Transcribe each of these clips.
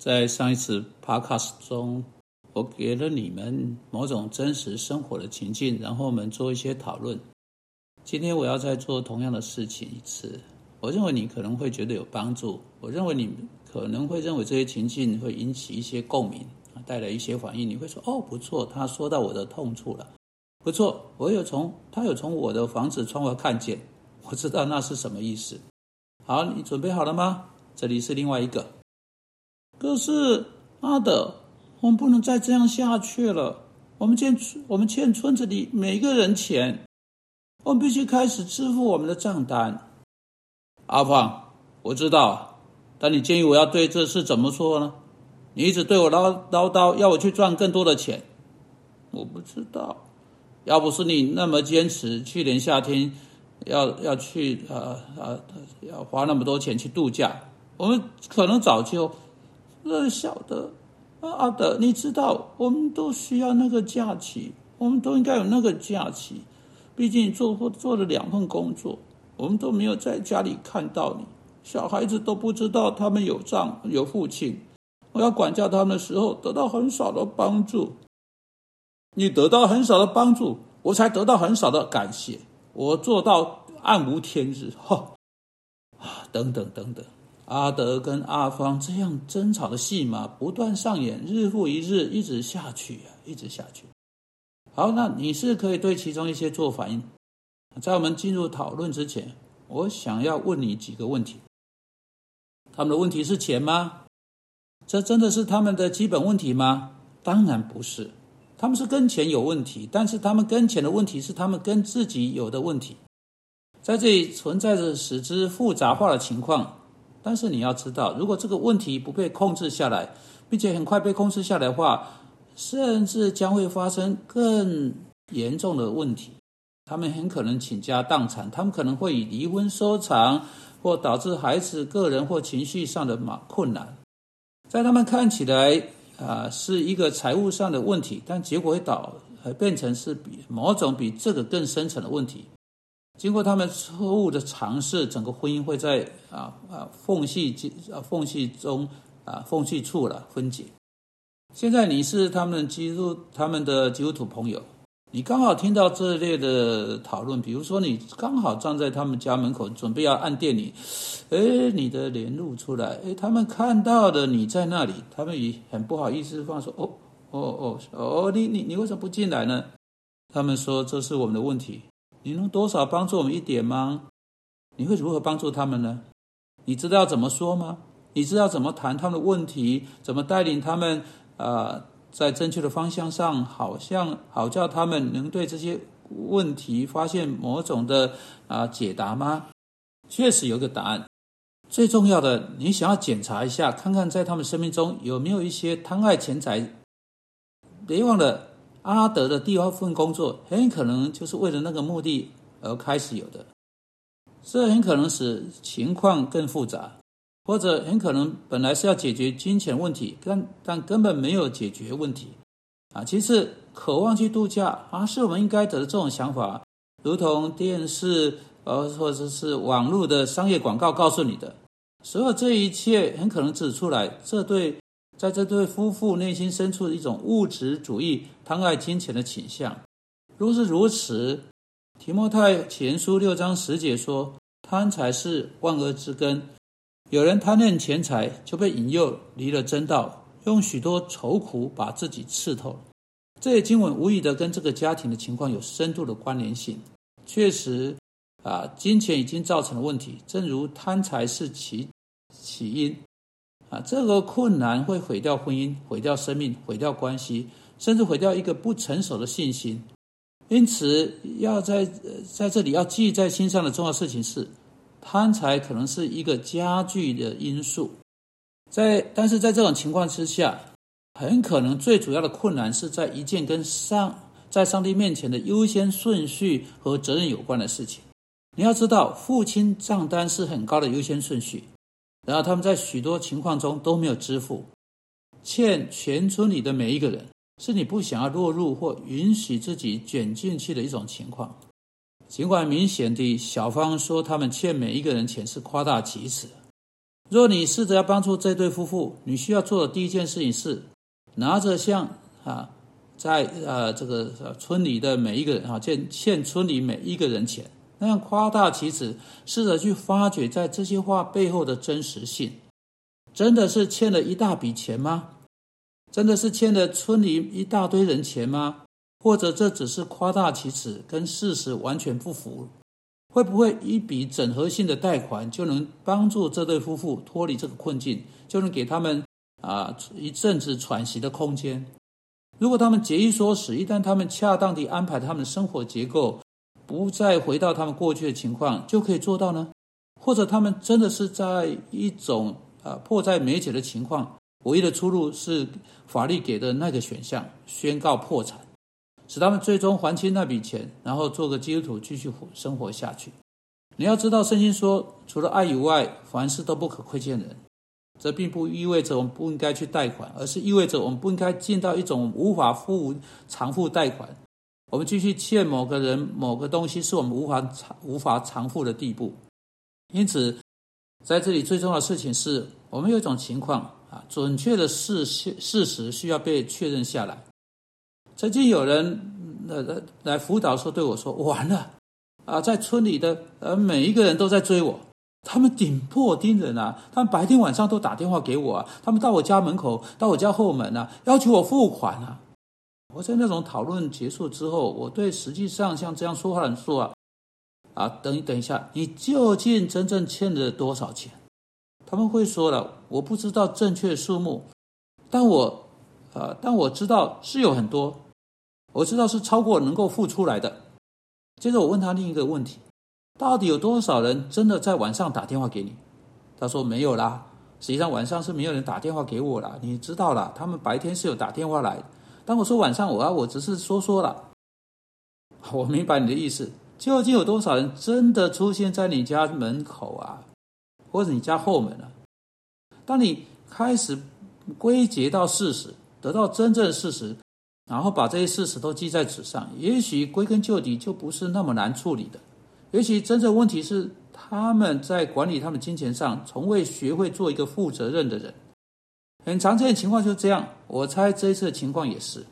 在上一次 podcast 中，我给了你们某种真实生活的情境，然后我们做一些讨论。今天我要再做同样的事情一次。我认为你可能会觉得有帮助，我认为你可能会认为这些情境会引起一些共鸣啊，带来一些反应。你会说：“哦，不错，他说到我的痛处了。不错，我有从他有从我的房子窗外看见，我知道那是什么意思。”好，你准备好了吗？这里是另外一个。可是阿德，我们不能再这样下去了。我们欠我们欠村子里每个人钱，我们必须开始支付我们的账单。阿胖，我知道，但你建议我要对这事怎么说呢？你一直对我唠唠叨，要我去赚更多的钱。我不知道，要不是你那么坚持，去年夏天要要去呃呃要花那么多钱去度假，我们可能早就。那小的，阿德，你知道，我们都需要那个假期，我们都应该有那个假期。毕竟做或做了两份工作，我们都没有在家里看到你，小孩子都不知道他们有丈有父亲。我要管教他们的时候，得到很少的帮助。你得到很少的帮助，我才得到很少的感谢。我做到暗无天日，哈啊，等等等等。阿德跟阿芳这样争吵的戏码不断上演，日复一日，一直下去啊，一直下去。好，那你是可以对其中一些做反应。在我们进入讨论之前，我想要问你几个问题：他们的问题是钱吗？这真的是他们的基本问题吗？当然不是，他们是跟钱有问题，但是他们跟钱的问题是他们跟自己有的问题，在这里存在着使之复杂化的情况。但是你要知道，如果这个问题不被控制下来，并且很快被控制下来的话，甚至将会发生更严重的问题。他们很可能倾家荡产，他们可能会以离婚收场，或导致孩子个人或情绪上的马困难。在他们看起来啊，是一个财务上的问题，但结果会导变成是比某种比这个更深层的问题。经过他们错误的尝试，整个婚姻会在啊啊缝隙啊缝隙中啊缝隙处了分解。现在你是他们基督他们的基督徒朋友，你刚好听到这类的讨论，比如说你刚好站在他们家门口准备要按电铃，哎，你的脸露出来，哎，他们看到的你在那里，他们也很不好意思放说，哦哦哦哦，你你你为什么不进来呢？他们说这是我们的问题。你能多少帮助我们一点吗？你会如何帮助他们呢？你知道怎么说吗？你知道怎么谈他们的问题？怎么带领他们啊，在正确的方向上，好像好叫他们能对这些问题发现某种的啊解答吗？确实有个答案。最重要的，你想要检查一下，看看在他们生命中有没有一些贪爱钱财。别忘了。阿德的第二份工作很可能就是为了那个目的而开始有的，这很可能使情况更复杂，或者很可能本来是要解决金钱问题，但但根本没有解决问题。啊，其次，渴望去度假啊，是我们应该得的这种想法，如同电视呃或者是网络的商业广告告诉你的，所有这一切很可能指出来，这对。在这对夫妇内心深处的一种物质主义、贪爱金钱的倾向。若是如此，提摩太前书六章十节说：“贪财是万恶之根。”有人贪恋钱财，就被引诱离了真道，用许多愁苦把自己刺透。这些经文无疑的跟这个家庭的情况有深度的关联性。确实，啊，金钱已经造成了问题，正如贪财是其起因。啊，这个困难会毁掉婚姻，毁掉生命，毁掉关系，甚至毁掉一个不成熟的信心。因此，要在在这里要记在心上的重要事情是，贪财可能是一个加剧的因素。在但是在这种情况之下，很可能最主要的困难是在一件跟上在上帝面前的优先顺序和责任有关的事情。你要知道，父亲账单是很高的优先顺序。然后他们在许多情况中都没有支付，欠全村里的每一个人，是你不想要落入或允许自己卷进去的一种情况。尽管明显的小芳说他们欠每一个人钱是夸大其词，若你试着要帮助这对夫妇，你需要做的第一件事情是拿着像啊，在呃这个村里的每一个人啊，欠欠村里每一个人钱，那样夸大其词，试着去发掘在这些话背后的真实性。真的是欠了一大笔钱吗？真的是欠了村里一大堆人钱吗？或者这只是夸大其词，跟事实完全不符？会不会一笔整合性的贷款就能帮助这对夫妇脱离这个困境，就能给他们啊一阵子喘息的空间？如果他们节衣缩食，一旦他们恰当地安排他们的生活结构，不再回到他们过去的情况，就可以做到呢？或者他们真的是在一种啊迫在眉睫的情况，唯一的出路是法律给的那个选项，宣告破产。使他们最终还清那笔钱，然后做个基督徒继续活生活下去。你要知道，圣经说，除了爱以外，凡事都不可亏欠人。这并不意味着我们不应该去贷款，而是意味着我们不应该进到一种无法付偿付贷款。我们继续欠某个人某个东西，是我们无法偿无法偿付的地步。因此，在这里最重要的事情是我们有一种情况啊，准确的事事实需要被确认下来。曾经有人来来来辅导时候对我说：“完了，啊，在村里的呃每一个人都在追我，他们顶破盯人啊，他们白天晚上都打电话给我啊，他们到我家门口，到我家后门啊，要求我付款啊。”我在那种讨论结束之后，我对实际上像这样说话的人说啊，啊，等一等一下，你究竟真正欠了多少钱？他们会说了，我不知道正确数目，但我，呃，但我知道是有很多。我知道是超过能够付出来的。接着我问他另一个问题：到底有多少人真的在晚上打电话给你？他说没有啦。实际上晚上是没有人打电话给我了。你知道了，他们白天是有打电话来的。当我说晚上我啊，我只是说说了。我明白你的意思。究竟有多少人真的出现在你家门口啊，或者你家后门啊？当你开始归结到事实，得到真正事实。然后把这些事实都记在纸上，也许归根究底就不是那么难处理的。也许真正问题是他们在管理他们金钱上从未学会做一个负责任的人。很常见的情况就是这样。我猜这一次的情况也是。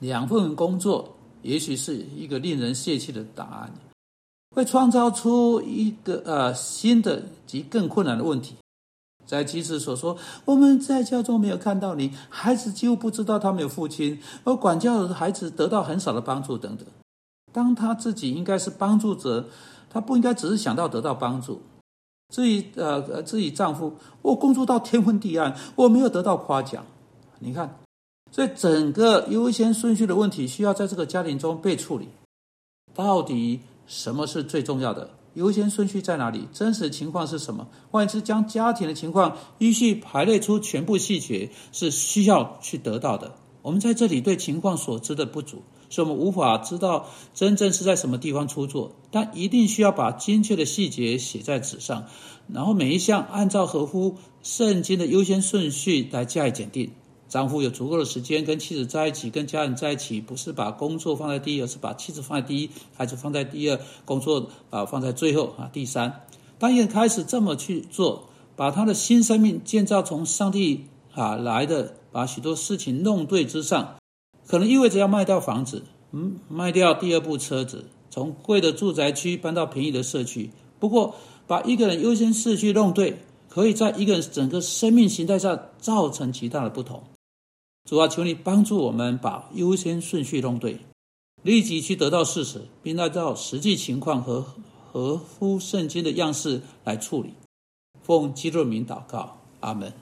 两份工作也许是一个令人泄气的答案，会创造出一个呃新的及更困难的问题。在妻子所说，我们在家中没有看到你，孩子几乎不知道他没有父亲，而管教孩子得到很少的帮助等等。当他自己应该是帮助者，他不应该只是想到得到帮助。自己呃呃，自己丈夫，我工作到天昏地暗，我没有得到夸奖。你看，所以整个优先顺序的问题需要在这个家庭中被处理。到底什么是最重要的？优先顺序在哪里？真实情况是什么？换言之，将家庭的情况依序排列出全部细节，是需要去得到的。我们在这里对情况所知的不足，所以我们无法知道真正是在什么地方出错。但一定需要把精确的细节写在纸上，然后每一项按照合乎圣经的优先顺序来加以检定。丈夫有足够的时间跟妻子在一起，跟家人在一起，不是把工作放在第一，而是把妻子放在第一，孩子放在第二，工作啊放在最后啊。第三，当一人开始这么去做，把他的新生命建造从上帝啊来的，把许多事情弄对之上，可能意味着要卖掉房子，嗯，卖掉第二部车子，从贵的住宅区搬到便宜的社区。不过，把一个人优先顺序弄对，可以在一个人整个生命形态上造成极大的不同。主啊，求你帮助我们把优先顺序弄对，立即去得到事实，并按照实际情况和合乎圣经的样式来处理。奉基督名祷告，阿门。